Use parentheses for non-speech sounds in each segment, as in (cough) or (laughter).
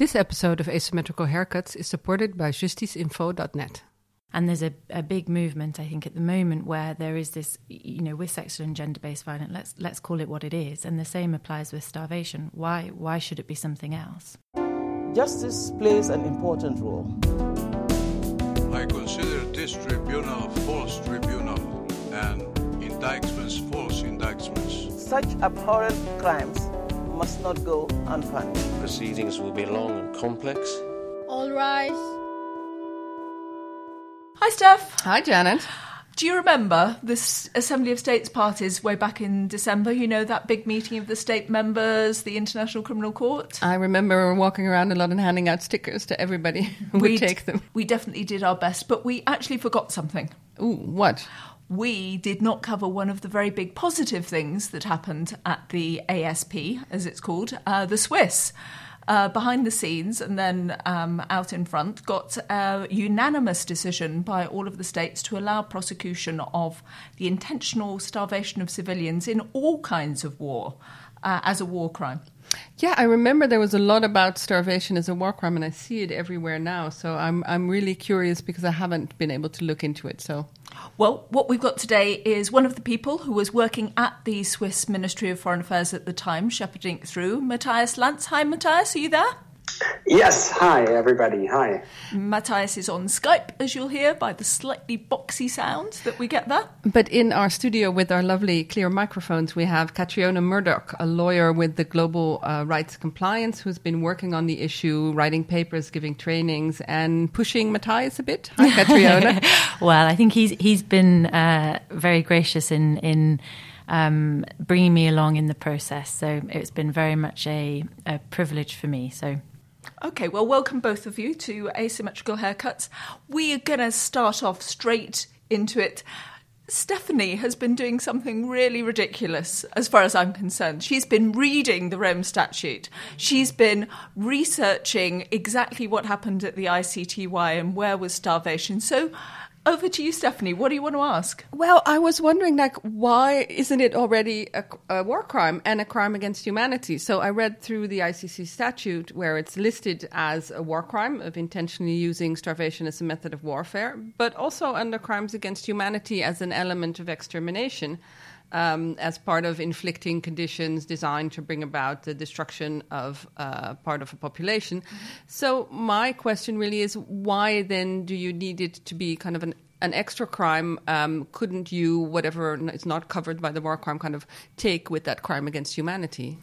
This episode of Asymmetrical Haircuts is supported by justiceinfo.net. And there's a, a big movement, I think, at the moment where there is this, you know, with sexual and gender-based violence, let's let's call it what it is, and the same applies with starvation. Why why should it be something else? Justice plays an important role. I consider this tribunal a false tribunal and indictments false indictments. Such abhorrent crimes must not go unpunished. Proceedings will be long and complex. All rise. Hi, Steph. Hi, Janet. Do you remember this Assembly of States parties way back in December? You know, that big meeting of the state members, the International Criminal Court? I remember walking around a lot and handing out stickers to everybody who would take them. We definitely did our best, but we actually forgot something. Ooh, what? We did not cover one of the very big positive things that happened at the ASP, as it's called, uh, the Swiss. Uh, behind the scenes and then um, out in front, got a unanimous decision by all of the states to allow prosecution of the intentional starvation of civilians in all kinds of war uh, as a war crime. Yeah, I remember there was a lot about starvation as a war crime, and I see it everywhere now. So I'm I'm really curious because I haven't been able to look into it. So, well, what we've got today is one of the people who was working at the Swiss Ministry of Foreign Affairs at the time, shepherding through, Matthias Lantz. Hi, Matthias, are you there? Yes, hi everybody. Hi. Matthias is on Skype, as you'll hear by the slightly boxy sound that we get there. But in our studio with our lovely clear microphones, we have Catriona Murdoch, a lawyer with the Global uh, Rights Compliance, who's been working on the issue, writing papers, giving trainings, and pushing Matthias a bit. Hi, Catriona. (laughs) well, I think he's he's been uh, very gracious in in. Um, bringing me along in the process. So it's been very much a, a privilege for me. So Okay, well, welcome both of you to Asymmetrical Haircuts. We are going to start off straight into it. Stephanie has been doing something really ridiculous as far as I'm concerned. She's been reading the Rome Statute. She's been researching exactly what happened at the ICTY and where was starvation. So over to you, Stephanie. What do you want to ask? Well, I was wondering, like, why isn't it already a, a, war crime and a crime against humanity? So I read through the ICC statute where it's listed as a war crime of intentionally using starvation as a method of warfare, but also under crimes against humanity as an element of extermination um, as part of inflicting conditions designed to bring about the destruction of uh, part of a population. So, my question really is why then do you need it to be kind of an an extra crime, um, couldn't you, whatever is not covered by the war crime, kind of take with that crime against humanity?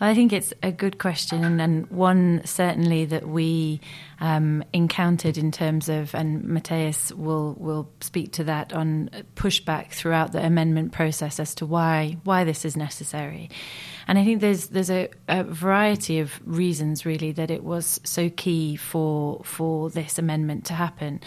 I think it's a good question, and one certainly that we um, encountered in terms of, and Matthias will will speak to that on pushback throughout the amendment process as to why why this is necessary. And I think there's there's a, a, variety of reasons really that it was so key for for this amendment to happen.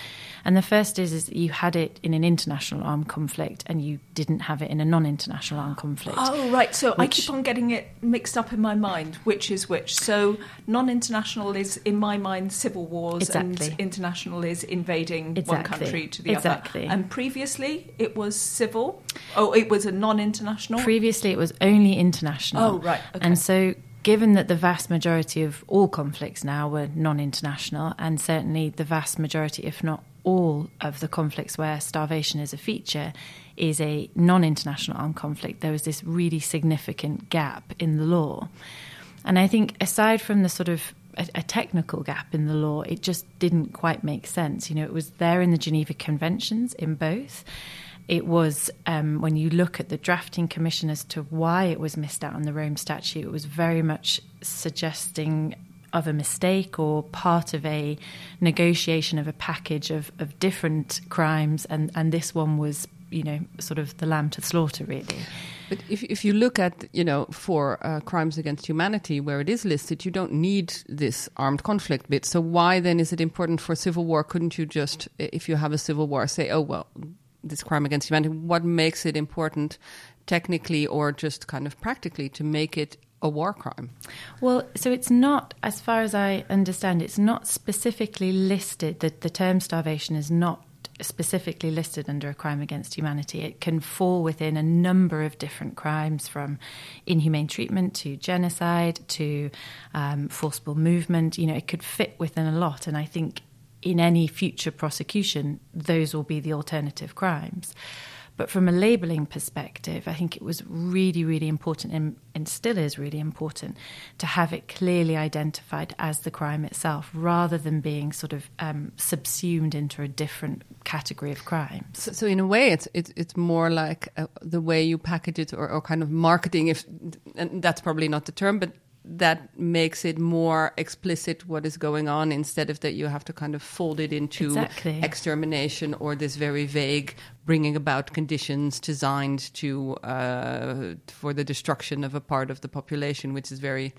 And the first is is that you had it in an international armed conflict and you didn't have it in a non-international armed conflict. Oh right, so which, I keep on getting it mixed up in my mind, which is which. So non-international is in my mind civil wars exactly. and international is invading exactly. one country to the exactly. other. And previously it was civil. Oh, it was a non-international. Previously it was only international. Oh, right. Okay. And so, given that the vast majority of all conflicts now were non international, and certainly the vast majority, if not all, of the conflicts where starvation is a feature is a non international armed conflict, there was this really significant gap in the law. And I think, aside from the sort of a, a, technical gap in the law, it just didn't quite make sense. You know, it was there in the Geneva Conventions in both. It was um, when you look at the drafting commission as to why it was missed out on the Rome Statute, it was very much suggesting of a mistake or part of a negotiation of a package of, of different crimes, and, and this one was, you know, sort of the lamb to slaughter, really. But if, if you look at, you know, for uh, crimes against humanity, where it is listed, you don't need this armed conflict bit. So why then is it important for civil war? Couldn't you just, if you have a civil war, say, oh, well, this crime against humanity, what makes it important technically or just kind of practically to make it a war crime? Well, so it's not, as far as I understand, it's not specifically listed that the term starvation is not specifically listed under a crime against humanity. It can fall within a number of different crimes, from inhumane treatment to genocide to um, forcible movement. You know, it could fit within a lot, and I think in any future prosecution, those will be the alternative crimes. But from a labelling perspective, I think it was really, really important and, and, still is really important to have it clearly identified as the crime itself rather than being sort of um, subsumed into a different category of crimes. So, so in a way, it's, it's, it's more like uh, the way you package it or, or kind of marketing, if, and that's probably not the term, but that makes it more explicit what is going on instead of that you have to kind of fold it into exactly. extermination or this very vague bringing about conditions designed to uh, for the destruction of a part of the population, which is very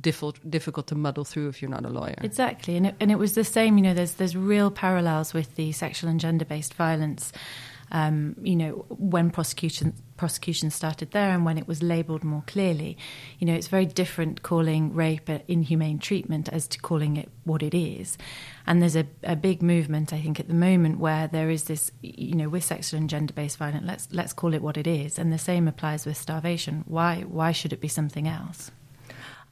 difficult difficult to muddle through if you're not a lawyer. Exactly, and it, and it was the same. You know, there's there's real parallels with the sexual and gender based violence um, you know, when prosecution prosecution started there and when it was labelled more clearly. You know, it's very different calling rape inhumane treatment as to calling it what it is. And there's a, a big movement, I think, at the moment where there is this, you know, with sexual and gender based violence, let's let's call it what it is. And the same applies with starvation. Why why should it be something else?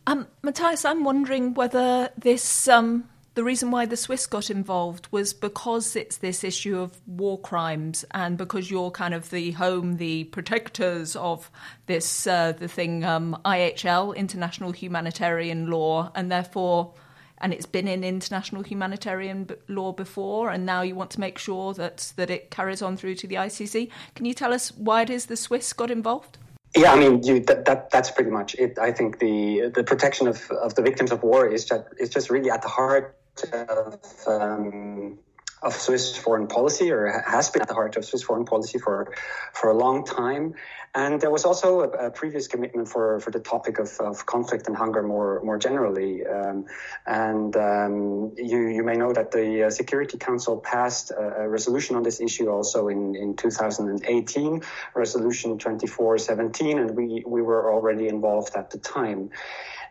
Um, Matthias, I'm wondering whether this um, the reason why the Swiss got involved was because it's this issue of war crimes, and because you're kind of the home, the protectors of this, uh, the thing um, IHL, International Humanitarian Law, and therefore, and it's been in international humanitarian law before, and now you want to make sure that that it carries on through to the ICC. Can you tell us why it is the Swiss got involved? Yeah, I mean, you, that, that that's pretty much it. I think the the protection of, of the victims of war is just is just really at the heart of, um, of Swiss foreign policy, or has been at the heart of Swiss foreign policy for for a long time. And there was also a, a previous commitment for, for the topic of, of conflict and hunger more more generally. Um, and um, you you may know that the uh, Security Council passed a, a, resolution on this issue also in, in 2018, Resolution 2417, and we we were already involved at the time.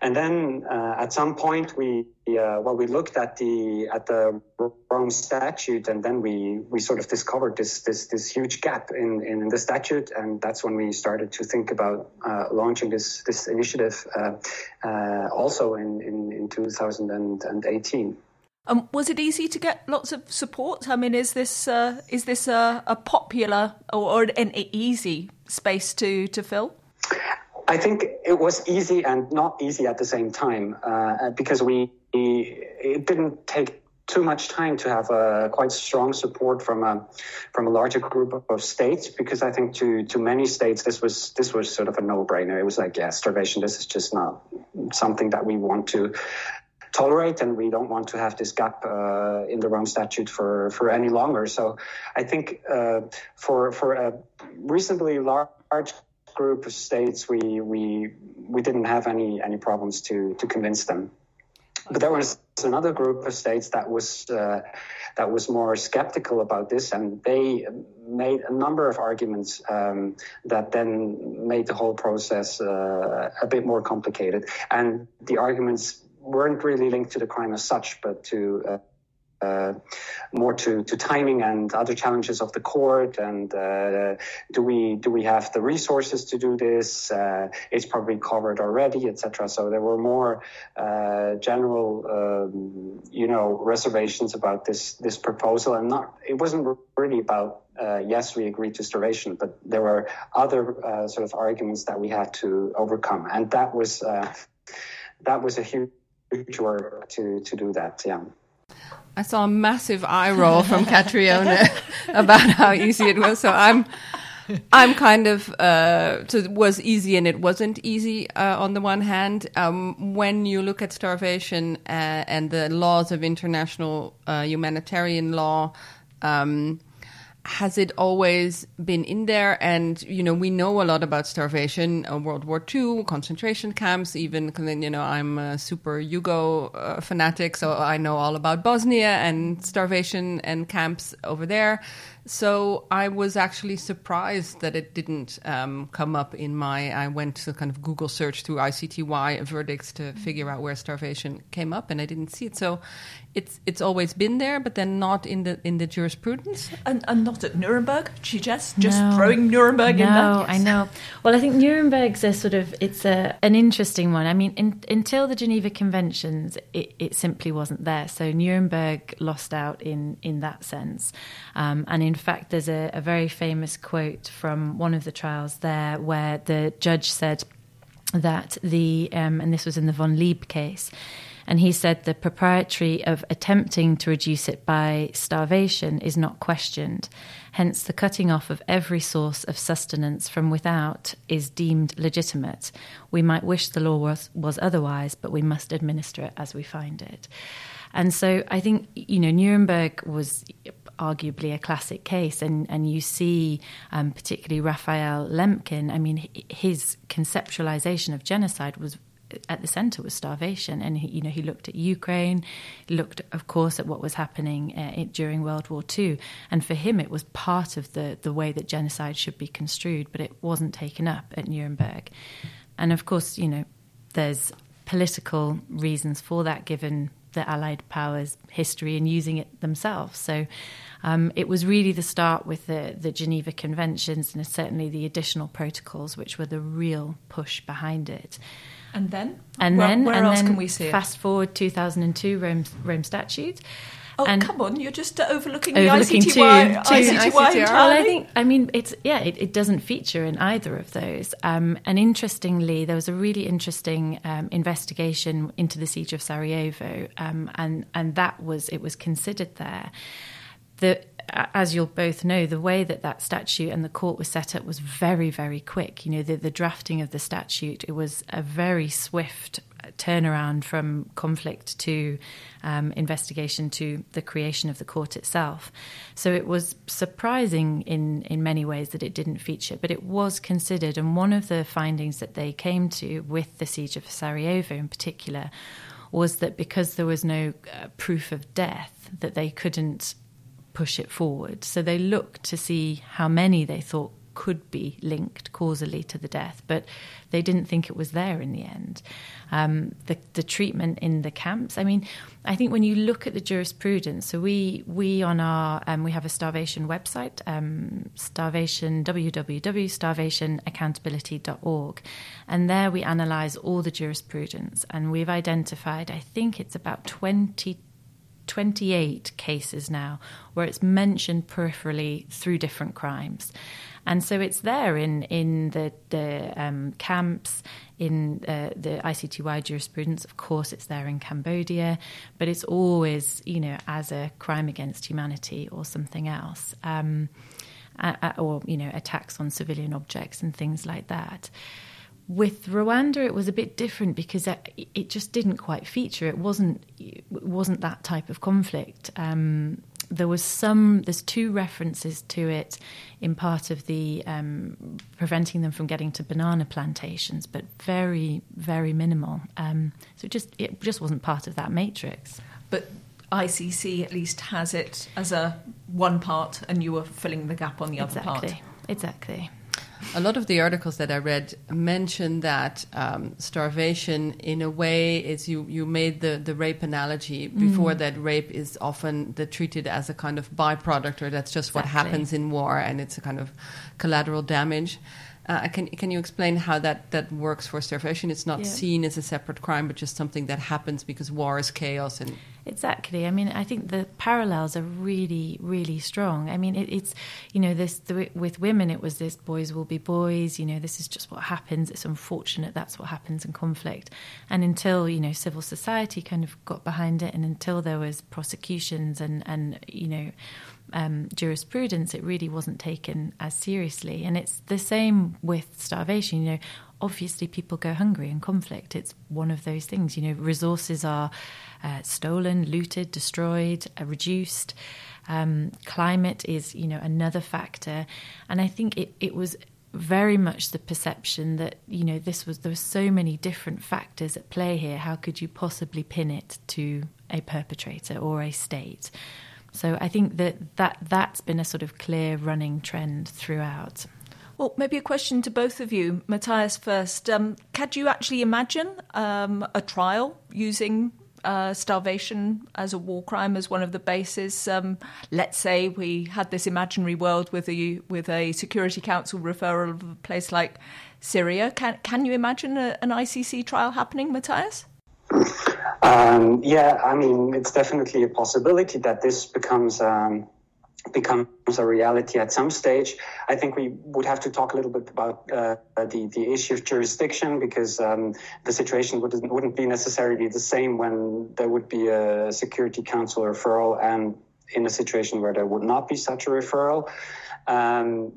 And then uh, at some point we uh, well we looked at the at the Rome statute and then we we sort of discovered this this this huge gap in in the statute and that's when we started to think about uh, launching this this initiative uh, uh, also in, in in 2018. Um, was it easy to get lots of support? I mean, is this uh, is this a, a popular or, or an easy space to to fill? I think it was easy and not easy at the same time uh, because we it didn't take too much time to have a quite strong support from a from a larger group of states because I think to to many states this was this was sort of a no brainer. It was like yeah, starvation. This is just not something that we want to tolerate, and we don't want to have this gap uh, in the Rome Statute for for any longer. So I think uh, for for a reasonably large group of states, we we we didn't have any any problems to to convince them. But there was another group of states that was uh, that was more skeptical about this, and they made a number of arguments um, that then made the whole process uh, a bit more complicated. And the arguments weren't really linked to the crime as such, but to uh, more to, to timing and other challenges of the court and uh, do we do we have the resources to do this? Uh, it's probably covered already etc so there were more uh, general um, you know reservations about this this proposal. And not it wasn't really about uh, yes we agreed to starvation but there were other uh, sort of arguments that we had to overcome. And that was that was a huge work to to do that yeah I saw a massive eye roll from (laughs) Catriona about how easy it was. So I'm, I'm kind of uh, so it was easy and it wasn't easy uh, on the one hand. Um, when you look at starvation uh, and the laws of international uh, humanitarian law. Um, has it always been in there? And you know, we know a lot about starvation, uh, World War II, concentration camps. Even you know, I'm a super Yugo uh, fanatic, so I know all about Bosnia and starvation and camps over there. So I was actually surprised that it didn't um, come up in my. I went to kind of Google search through ICTY verdicts to figure out where starvation came up, and I didn't see it. So it's it's always been there, but then not in the in the jurisprudence. And, and not at Nuremberg. She just just no. throwing Nuremberg no, in there. I know. Well, I think Nuremberg's a sort of it's a an interesting one. I mean, in, until the Geneva Conventions, it, it simply wasn't there. So Nuremberg lost out in in that sense, um, and in in fact, there's a, a very famous quote from one of the trials there where the judge said that the, um, and this was in the von Leeb case, and he said the propriety of attempting to reduce it by starvation is not questioned. Hence, the cutting off of every source of sustenance from without is deemed legitimate. We might wish the law was, was otherwise, but we must administer it as we find it. And so I think, you know, Nuremberg was arguably a classic case. And, and you see, um, particularly Raphael Lemkin, I mean, his conceptualization of genocide was at the center was starvation and he, you know he looked at Ukraine looked of course at what was happening uh, during World War II and for him it was part of the the way that genocide should be construed but it wasn't taken up at Nuremberg and of course you know there's political reasons for that given the Allied powers' history and using it themselves. So um, it was really the start with the, the Geneva Conventions and certainly the additional protocols, which were the real push behind it. And then, and where, then, where and else then can we see fast it? forward 2002 Rome, Rome Statute. Oh, and come on! You're just overlooking, overlooking the two, ICTY, two ICTY ICTR. Well, I think, I mean, it's yeah, it, it doesn't feature in either of those. Um, and interestingly, there was a really interesting um, investigation into the siege of Sarajevo, um, and and that was it was considered there. The as you'll both know, the way that that statute and the court was set up was very, very quick. You know, the, the drafting of the statute, it was a very swift turnaround from conflict to um, investigation to the creation of the court itself. So it was surprising in, in many ways that it didn't feature, but it was considered. And one of the findings that they came to with the siege of Sarajevo in particular was that because there was no uh, proof of death, that they couldn't push it forward. So they looked to see how many they thought could be linked causally to the death, but they didn't think it was there in the end. Um, the, the treatment in the camps. I mean, I think when you look at the jurisprudence, so we we on our um, we have a starvation website, um, starvation www.starvationaccountability.org, and there we analyse all the jurisprudence, and we've identified, I think it's about twenty 28 cases now where it's mentioned peripherally through different crimes. And so it's there in, in the, the um, camps, in uh, the ICTY jurisprudence. Of course, it's there in Cambodia, but it's always, you know, as a crime against humanity or something else. Um, or, you know, attacks on civilian objects and things like that. With Rwanda, it was a bit different because it just didn't quite feature. It wasn't it wasn't that type of conflict. Um, there was some. There's two references to it in part of the um, preventing them from getting to banana plantations, but very very minimal. Um, so it just it just wasn't part of that matrix. But ICC at least has it as a one part, and you were filling the gap on the exactly. other part. Exactly. A lot of the articles that I read mention that um, starvation, in a way, is you, you made the, the rape analogy. Before that, rape is often the, treated as a kind of byproduct, or that's just what happens in war, and it's a kind of collateral damage. Uh, can can you explain how that, that works for starvation? It's not Yeah. seen as a separate crime, but just something that happens because war is chaos and Exactly. I mean, I think the parallels are really, really strong. I mean, it, it's you know, this the, with women, it was this boys will be boys. You know, this is just what happens. It's unfortunate. That's what happens in conflict. And until you know, civil society kind of got behind it, and until there was prosecutions and and you know, um, jurisprudence, it really wasn't taken as seriously. And it's the same with starvation. You know, obviously people go hungry in conflict. It's one of those things. You know, resources are uh, stolen, looted, destroyed, uh, reduced. Um, climate is, you know, another factor. And I think it, it was very much the perception that you know this was there were so many different factors at play here how could you possibly pin it to a perpetrator or a state so i think that that that's been a sort of clear running trend throughout well, maybe a question to both of you. Matthias first. Um, could you actually imagine um, a trial using uh, starvation as a war crime as one of the bases? Um, let's say we had this imaginary world with a with a Security Council referral of a place like Syria. Can can you imagine a, an ICC trial happening, Matthias? Um, yeah, I mean, it's definitely a possibility that this becomes um, becomes a reality at some stage. I think we would have to talk a little bit about uh, the the issue of jurisdiction because um, the situation wouldn't wouldn't be necessarily the same when there would be a Security Council referral and in a situation where there would not be such a referral. Um,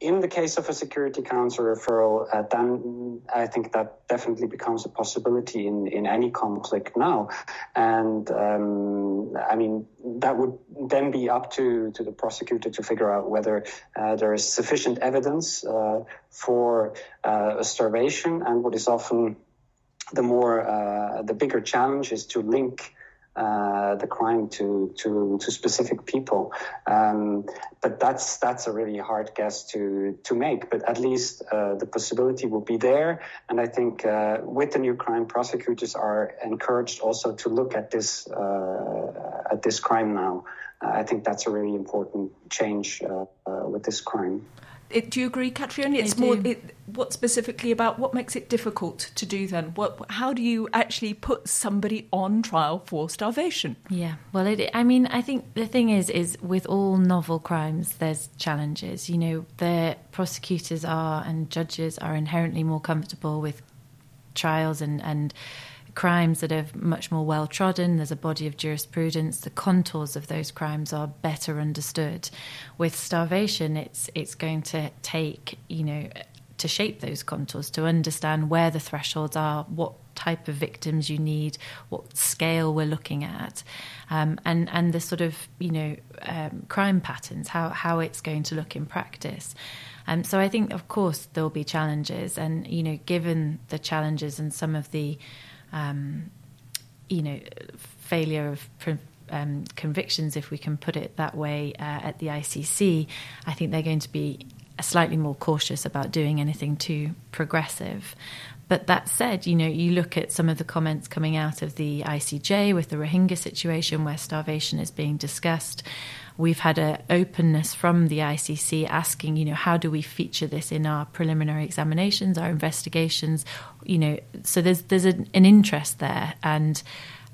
in the case of a Security Council referral, uh, then I think that definitely becomes a possibility in, in any conflict now. And um, I mean, that would then be up to, to the prosecutor to figure out whether uh, there is sufficient evidence uh, for uh, a starvation. And what is often the more, uh, the bigger challenge is to link uh, the crime to to to specific people. Um, but that's that's a really hard guess to to make. But at least uh, the possibility will be there. And I think uh, with the new crime, prosecutors are encouraged also to look at this uh, at this crime now. Uh, I think that's a really important change with this crime. It, do you agree, Catriona? It's more. It, what specifically about what makes it difficult to do then? What? How do you actually put somebody on trial for starvation? Yeah. Well, it, I mean, I think the thing is, is with all novel crimes, there's challenges. You know, the prosecutors are and judges are inherently more comfortable with trials and and crimes that are much more well trodden. There's a body of jurisprudence. The contours of those crimes are better understood. With starvation, it's it's going to take you know to shape those contours to understand where the thresholds are, what type of victims you need, what scale we're looking at, um, and and the sort of you know um, crime patterns, how how it's going to look in practice. Um, so I think, of course, there will be challenges, and you know, given the challenges and some of the um, you know, failure of um, convictions, if we can put it that way, uh, at the ICC, I think they're going to be slightly more cautious about doing anything too progressive. But that said, you know, you look at some of the comments coming out of the ICJ with the Rohingya situation where starvation is being discussed. We've had an openness from the ICC asking, you know, how do we feature this in our preliminary examinations, our investigations, you know, so there's there's an, an interest there, and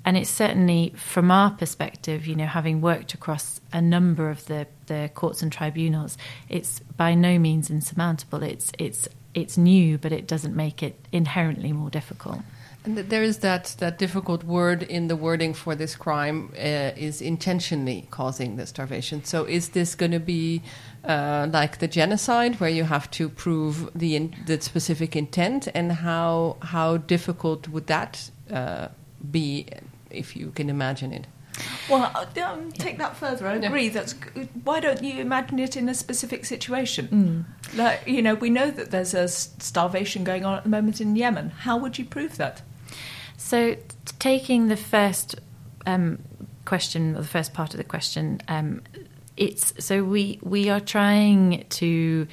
and it's certainly from our perspective, you know, having worked across a number of the the courts and tribunals, it's by no means insurmountable. It's it's it's new, but it doesn't make it inherently more difficult. And there is that, that difficult word in the wording for this crime uh, is intentionally causing the starvation. So is this going to be uh, like the genocide, where you have to prove the in, the specific intent, and how how difficult would that uh, be, if you can imagine it? Well, uh, um, take that further. I agree. That's why don't you imagine it in a specific situation? Mm. Like you know, we know that there's a starvation going on at the moment in Yemen. How would you prove that? So, taking the first um, question, or the first part of the question, um, it's so we we are trying to.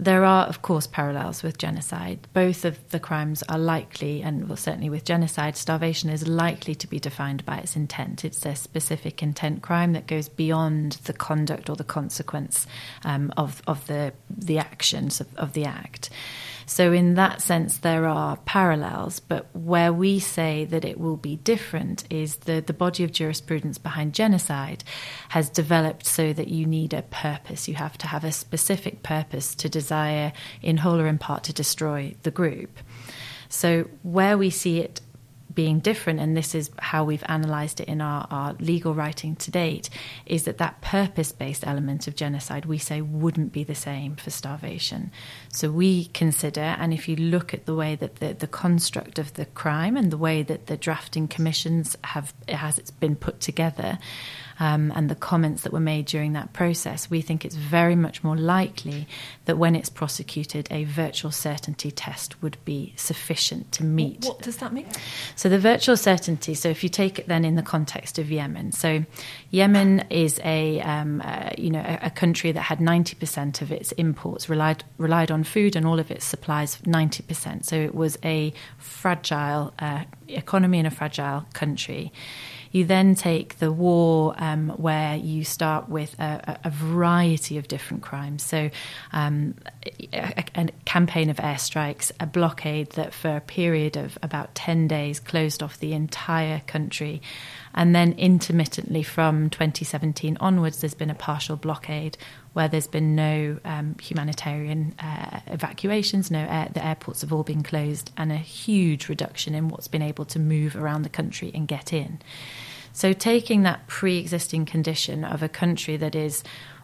There are, of course, parallels with genocide. Both of the crimes are likely, and well, certainly with genocide, starvation is likely to be defined by its intent. It's a specific intent crime that goes beyond the conduct or the consequence um, of of the the actions of, of the act. So, in that sense, there are parallels. But where we say that it will be different is the, the body of jurisprudence behind genocide has developed so that you need a purpose. You have to have a specific purpose to desire, in whole or in part, to destroy the group. So, where we see it being different, and this is how we've analysed it in our, our legal writing to date, is that that purpose based element of genocide we say wouldn't be the same for starvation. So we consider, and if you look at the way that the, the construct of the crime and the way that the drafting commissions have has it's been put together, um, and the comments that were made during that process, we think it's very much more likely that when it's prosecuted, a virtual certainty test would be sufficient to meet. What does that mean? So the virtual certainty. So if you take it then in the context of Yemen, so Yemen is a um, uh, you know a, a, country that had ninety percent of its imports relied relied on food and all of its supplies ninety percent. So it was a fragile uh, economy in a fragile country. You then take the war, um, where you start with a, a, variety of different crimes. So, um, a, a, campaign of airstrikes, a blockade that for a period of about 10 days closed off the entire country. And then intermittently from 2017 onwards, there's been a partial blockade where there's been no um, humanitarian uh, evacuations, no air, the airports have all been closed, and a huge reduction in what's been able to move around the country and get in. So, taking that pre existing condition of a country that is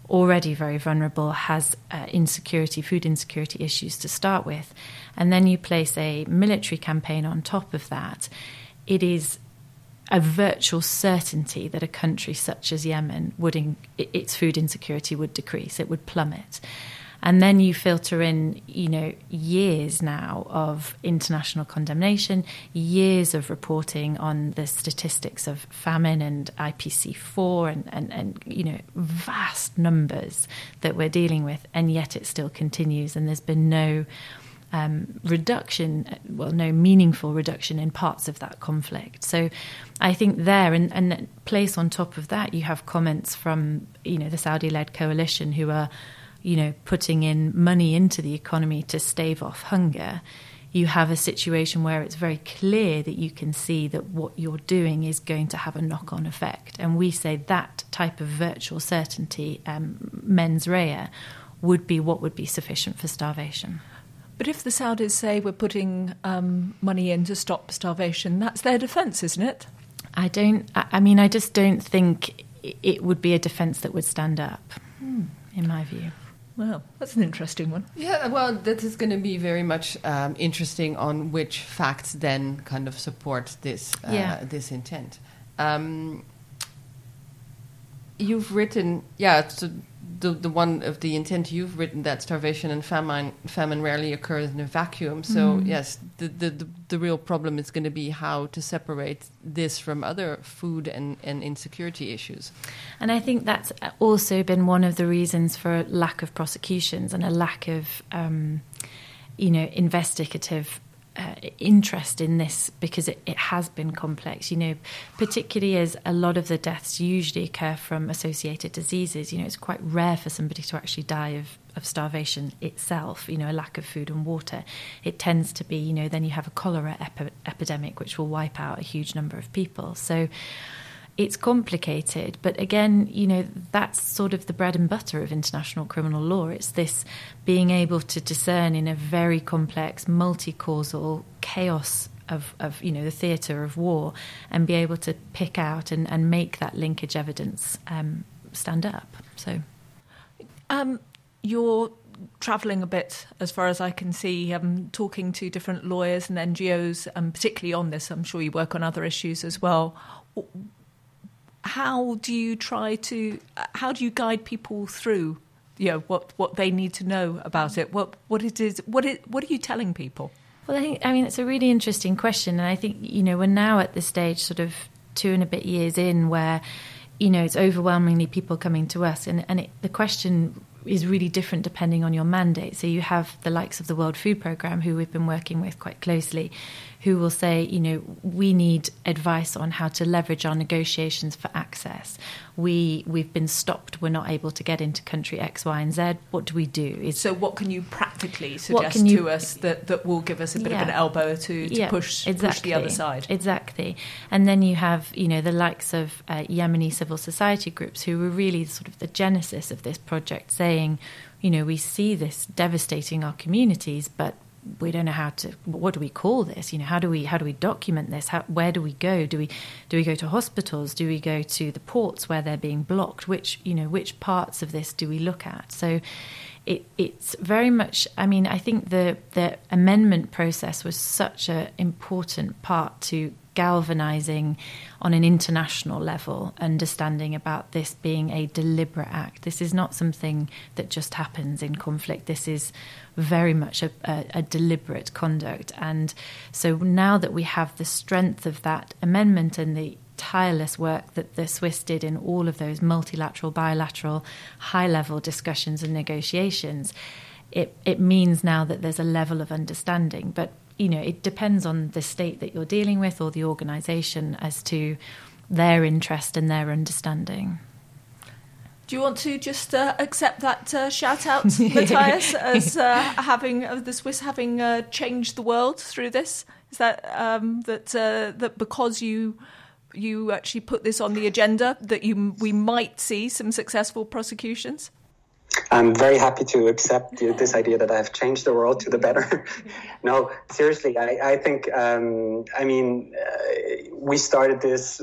already very vulnerable, has uh, insecurity, food insecurity issues to start with, and then you place a military campaign on top of that, it is a virtual certainty that a country such as Yemen would in, its food insecurity would decrease, it would plummet. And then you filter in, you know, years now of international condemnation, years of reporting on the statistics of famine and IPC4 and, and, and, you know, vast numbers that we're dealing with. And yet it still continues. And there's been no um, reduction, well, no meaningful reduction in parts of that conflict. So I think there, and, and place on top of that, you have comments from, you know, the Saudi-led coalition who are, you know, putting in money into the economy to stave off hunger. You have a situation where it's very clear that you can see that what you're doing is going to have a knock on effect. And we say that type of virtual certainty, um, mens rea, would be what would be sufficient for starvation. But if the Saudis say we're putting um, money in to stop starvation, that's their defence, isn't it? I don't. I mean, I just don't think it would be a defence that would stand up, hmm. in my view. Well, that's an interesting one. Yeah, well, that is going to be very much um, interesting on which facts then kind of support this uh, yeah. this intent. Um, you've written, yeah, so the the one of the intent you've written that starvation and famine famine rarely occurs in a vacuum. So mm. yes, the, the, the the real problem is going to be how to separate this from other food and, and insecurity issues. And I think that's also been one of the reasons for lack of prosecutions and a lack of um, you know investigative uh, interest in this because it, it, has been complex, you know, particularly as a lot of the deaths usually occur from associated diseases. You know, it's quite rare for somebody to actually die of, of starvation itself, you know, a lack of food and water. It tends to be, you know, then you have a cholera epi- epidemic which will wipe out a huge number of people. So, it's complicated, but again, you know, that's sort of the bread and butter of international criminal law. It's this being able to discern in a very complex, multi causal chaos of, of, you know, the theatre of war and be able to pick out and, and make that linkage evidence um, stand up. So, um, you're travelling a bit, as far as I can see, um, talking to different lawyers and NGOs, and um, particularly on this. I'm sure you work on other issues as well how do you try to uh, how do you guide people through you know what what they need to know about it what what it is what it what are you telling people well i think i mean it's a really interesting question and i think you know we're now at the stage sort of two and a bit years in where you know it's overwhelmingly people coming to us and and it, the question is really different depending on your mandate. So you have the likes of the World Food Programme, who we've been working with quite closely, who will say, you know, we need advice on how to leverage our negotiations for access. We we've been stopped. We're not able to get into country X, Y, and Z. What do we do? Is, so what can you practically suggest you, to us that, that will give us a bit yeah, of an elbow to, to yeah, push exactly, push the other side? Exactly. And then you have you know the likes of uh, Yemeni civil society groups who were really sort of the genesis of this project, saying, you know, we see this devastating our communities, but we don't know how to what do we call this? You know how do we how do we document this? How, where do we go? Do we do we go to hospitals? Do we go to the ports where they're being blocked? Which you know which parts of this do we look at? So it, it's very much i mean i think the the amendment process was such an important part to galvanizing on an international level understanding about this being a deliberate act. This is not something that just happens in conflict. This is very much a, a, a deliberate conduct. And so now that we have the strength of that amendment and the tireless work that the Swiss did in all of those multilateral, bilateral, high level discussions and negotiations, it, it means now that there's a level of understanding. But you know, it depends on the state that you're dealing with or the organisation as to their interest and their understanding. Do you want to just uh, accept that uh, shout out, (laughs) Matthias, (laughs) as uh, having uh, the Swiss having uh, changed the world through this? Is that um, that uh, that because you you actually put this on the agenda that you we might see some successful prosecutions? I'm very happy to accept this idea that I've changed the world to the better. (laughs) no, seriously, I, I think, um, I mean, uh, we started this,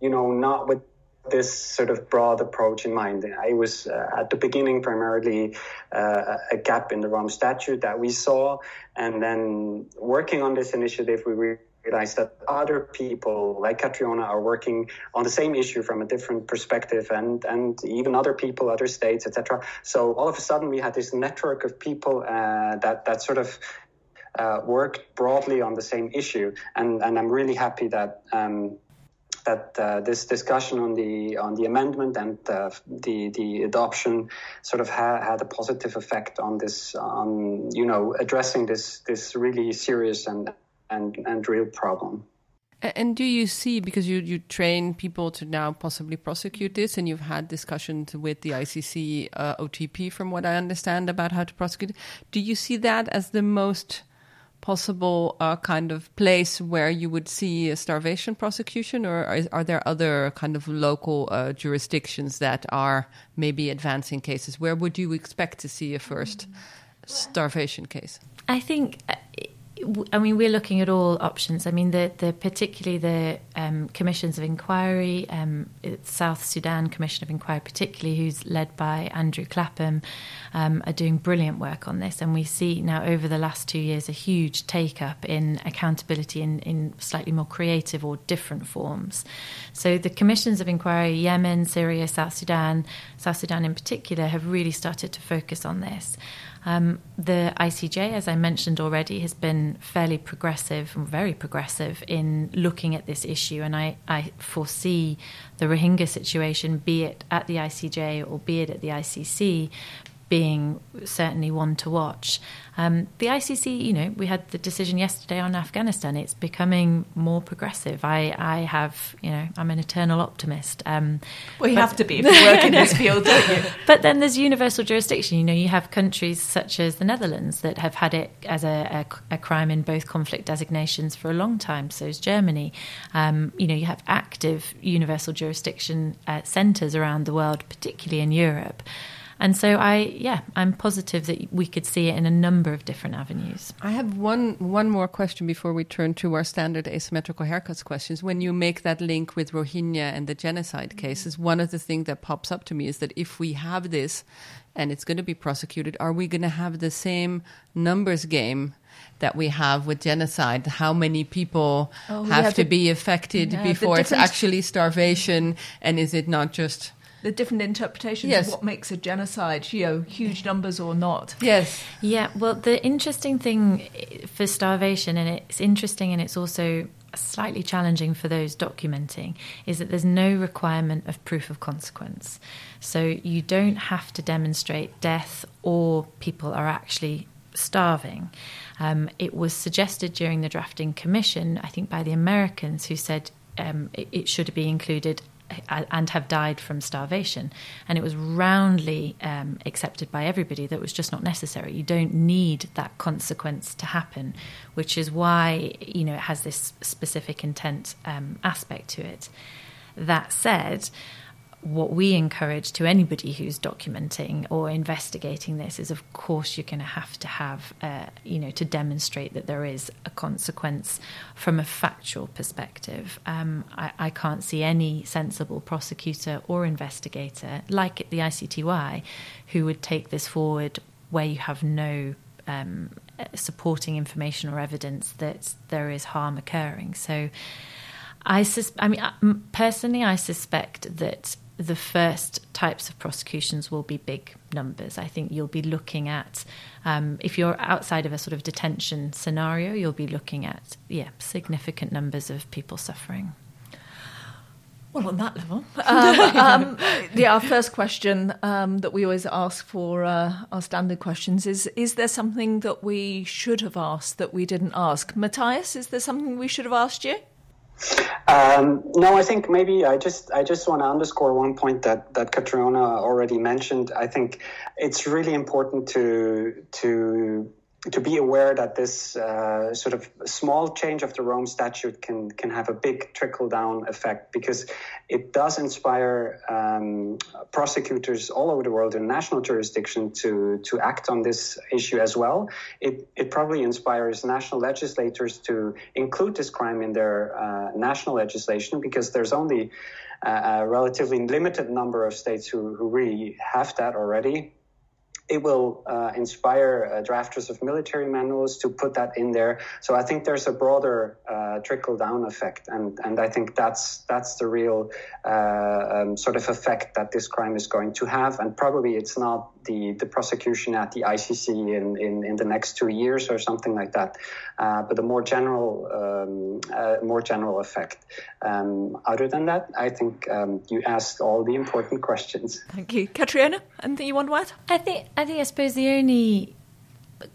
you know, not with this sort of broad approach in mind. I was uh, at the beginning primarily uh, a gap in the Rome Statute that we saw, and then working on this initiative, we realize that other people like Catriona are working on the same issue from a different perspective and, and even other people, other states, etc. So all of a sudden we had this network of people uh, that, that sort of uh, worked broadly on the same issue. And, and I'm really happy that um, that uh, this discussion on the on the amendment and uh, the the adoption sort of ha- had a positive effect on this on you know addressing this this really serious and and, and real problem. And do you see, because you, you train people to now possibly prosecute this, and you've had discussions with the ICC uh, OTP, from what I understand, about how to prosecute, do you see that as the most possible uh, kind of place where you would see a starvation prosecution, or are, are there other kind of local uh, jurisdictions that are maybe advancing cases? Where would you expect to see a first starvation case? I think uh, I mean, we're looking at all options. I mean, the, the particularly the um, commissions of inquiry, um, South Sudan Commission of Inquiry, particularly who's led by Andrew Clapham, um, are doing brilliant work on this. And we see now over the last two years a huge take up in accountability in, in slightly more creative or different forms. So the commissions of inquiry, Yemen, Syria, South Sudan, South Sudan in particular, have really started to focus on this. Um, the ICJ, as I mentioned already, has been fairly progressive, very progressive in looking at this issue. And I, I foresee the Rohingya situation, be it at the ICJ or be it at the ICC, being certainly one to watch. Um, the ICC, you know, we had the decision yesterday on Afghanistan. It's becoming more progressive. I, I have, you know, I'm an eternal optimist. Um, well, you have to be if you work in this (laughs) field, don't you? But then there's universal jurisdiction. You know, you have countries such as the Netherlands that have had it as a, a, a crime in both conflict designations for a long time. So is Germany. Um, you know, you have active universal jurisdiction uh, centres around the world, particularly in Europe. And so I, yeah, I'm positive that we could see it in a number of different avenues. I have one one more question before we turn to our standard asymmetrical haircuts questions. When you make that link with Rohingya and the genocide mm-hmm. cases, one of the things that pops up to me is that if we have this and it's going to be prosecuted, are we going to have the same numbers game that we have with genocide. How many people oh, have, have, to, be affected yeah, before it's actually starvation? And is it not just the different interpretations yes. of what makes a genocide, you know, huge numbers or not. Yes. Yeah, well, the interesting thing for starvation, and it's interesting and it's also slightly challenging for those documenting, is that there's no requirement of proof of consequence. So you don't have to demonstrate death or people are actually starving. Um, it was suggested during the drafting commission, I think by the Americans, who said um, it, it, should be included and have died from starvation. And it was roundly um, accepted by everybody that was just not necessary. You don't need that consequence to happen, which is why you know it has this specific intent um, aspect to it. That said, what we encourage to anybody who's documenting or investigating this is, of course, you're going to have to have, uh, you know, to demonstrate that there is a consequence from a factual perspective. Um, I, I, can't see any sensible prosecutor or investigator, like at the ICTY, who would take this forward where you have no um, supporting information or evidence that there is harm occurring. So. I, sus- I mean, personally, I suspect that the first types of prosecutions will be big numbers. I think you'll be looking at, um, if you're outside of a sort of detention scenario, you'll be looking at, yeah, significant numbers of people suffering. Well, on that level, (laughs) um, um, (laughs) yeah. Our first question um, that we always ask for uh, our standard questions is: Is there something that we should have asked that we didn't ask? Matthias, is there something we should have asked you? Um, no, I think maybe I just I just want to underscore one point that that Catriona already mentioned. I think it's really important to to to be aware that this uh, sort of small change of the Rome Statute can can have a big trickle down effect because it does inspire um, prosecutors all over the world in national jurisdiction to to act on this issue as well. It it probably inspires national legislators to include this crime in their uh, national legislation because there's only a relatively limited number of states who, who really have that already it will uh, inspire uh, drafters of military manuals to put that in there. So I think there's a broader uh, trickle down effect, and and I think that's that's the real uh, um, sort of effect that this crime is going to have. And probably it's not the the prosecution at the ICC in in, in the next two years or something like that, uh, but a more general um, uh, more general effect. Um, other than that, I think um, you asked all the important questions. Thank you, Catriona. Anything you want to add? I think I think I suppose the only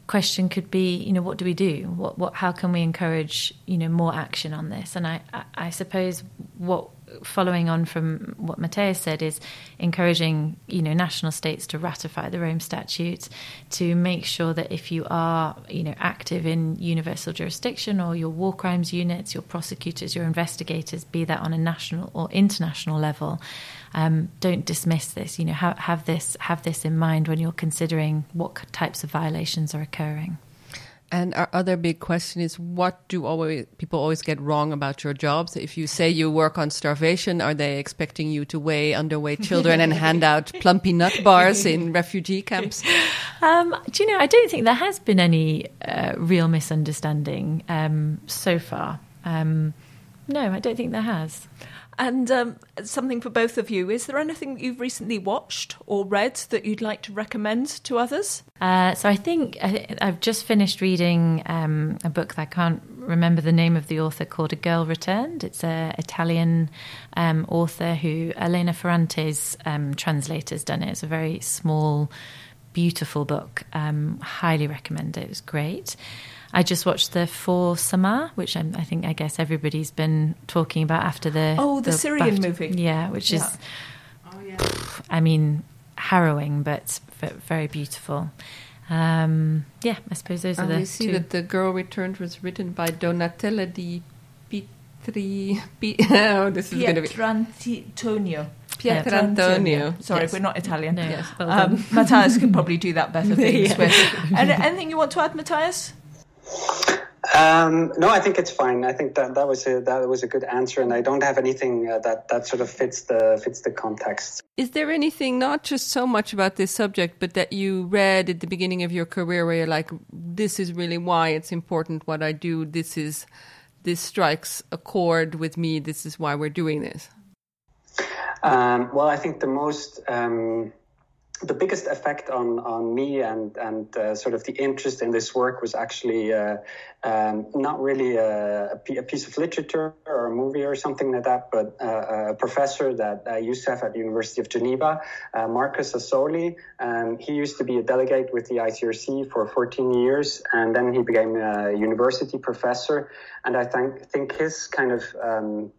question could be, you know, what do we do? What, what, how can we encourage, you know, more action on this? And I, I, I suppose what following on from what Matthias said, is encouraging you know national states to ratify the Rome Statute, to make sure that if you are you know active in universal jurisdiction or your war crimes units, your prosecutors, your investigators, be that on a national or international level, um, don't dismiss this. You know, have, have this have this in mind when you're considering what types of violations are occurring. And our other big question is what do always people always get wrong about your jobs? If you say you work on starvation, are they expecting you to weigh underweight children and (laughs) hand out Plumpy'Nut bars in refugee camps? Um, do you know? I don't think there has been any uh, real misunderstanding um, so far. Um, no, I don't think there has. And um, something for both of you. Is there anything that you've recently watched or read that you'd like to recommend to others? Uh, so I think I, have just finished reading um, a book that I can't remember the name of the author called A Girl Returned. It's an Italian um, author who Elena Ferrante's um, translator's done it. It's a very small, beautiful book. Um, highly recommend it. It was great. I just watched the For Sama, which I'm, i think I guess everybody's been talking about after the oh the, the Syrian BAFTA, movie, yeah, which yeah. is, oh, yeah. I mean, harrowing but, but very beautiful. Um, yeah, I suppose those and are the. We see two. that the Girl Returned was written by Donatella di Pietri. (laughs) oh, this is going to be Pietrantonio. Pietrantonio. Sorry, yes. we're not Italian. No, yes, well um, Matthias can probably do that better than (laughs) yeah. Swiss. anything you want to add, Matthias? Um, no, I think it's fine. I think that that was a that was a good answer, and I don't have anything uh, that that sort of fits the fits the context. Is there anything not just so much about this subject, but that you read at the beginning of your career where you're like, this is really why it's important what I do. This is this strikes a chord with me. This is why we're doing this. Um, well, I think the most um, the biggest effect on, on me and, and uh, sort of the interest in this work was actually uh, um, not really a, piece of literature or a movie or something like that, but uh, a professor that I used to have at the University of Geneva, uh, Marco Sassòli. Um, he used to be a delegate with the ICRC for 14 years, and then he became a university professor. And I think, think his kind of um,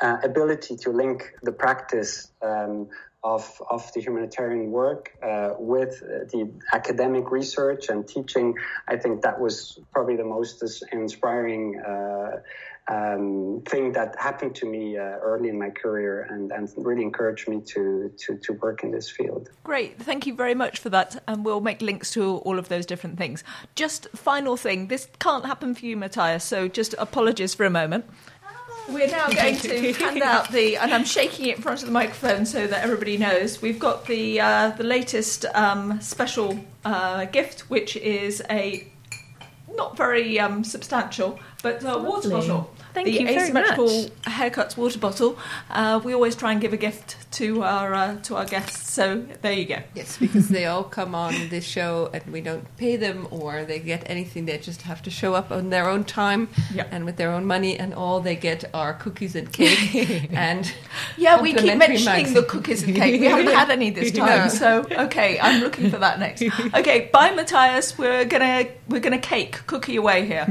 uh, ability to link the practice um, of, of the humanitarian work uh, with the academic research and teaching, I think that was probably the most inspiring uh, um, thing that happened to me uh, early in my career and, and really encouraged me to, to, to work in this field. Great, thank you very much for that. And we'll make links to all of those different things. Just final thing this can't happen for you, Matthias, so just apologies for a moment. We're now going to hand out the, and I'm shaking it in front of the microphone so that everybody knows. We've got the uh, the latest um, special uh, gift, which is a not very um, substantial, but a water bottle. Thank the you very asymmetrical much. haircuts water bottle. Uh, we always try and give a gift to our uh, to our guests. So there you go. Yes, because they all come on this show and we don't pay them or they get anything. They just have to show up on their own time Yeah. and with their own money, and all they get are cookies and cake (laughs) and Yeah, we keep mentioning mugs. the cookies and cake. We haven't (laughs) had any this time, No. so okay, I'm looking for that next. (laughs) Okay, bye, Matthias. We're gonna we're gonna cake cookie away here.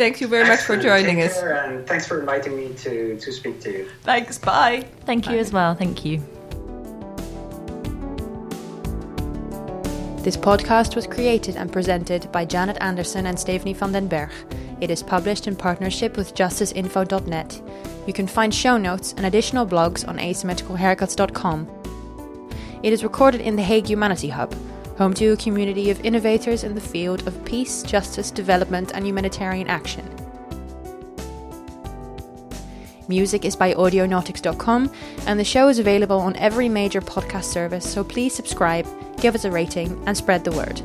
Thank you very much for joining Take us. care, and thanks for inviting me to, to speak to you. Thanks. Bye. Thank you as well. Thank you. This podcast was created and presented by Janet Anderson and Stephanie van den Berg. It is published in partnership with justiceinfo.net. You can find show notes and additional blogs on asymmetricalhaircuts.com. It is recorded in the Hague Humanity Hub, home to a community of innovators in the field of peace, justice, development, and humanitarian action. Music is by audionautix.com, and the show is available on every major podcast service, so please subscribe, give us a rating, and spread the word.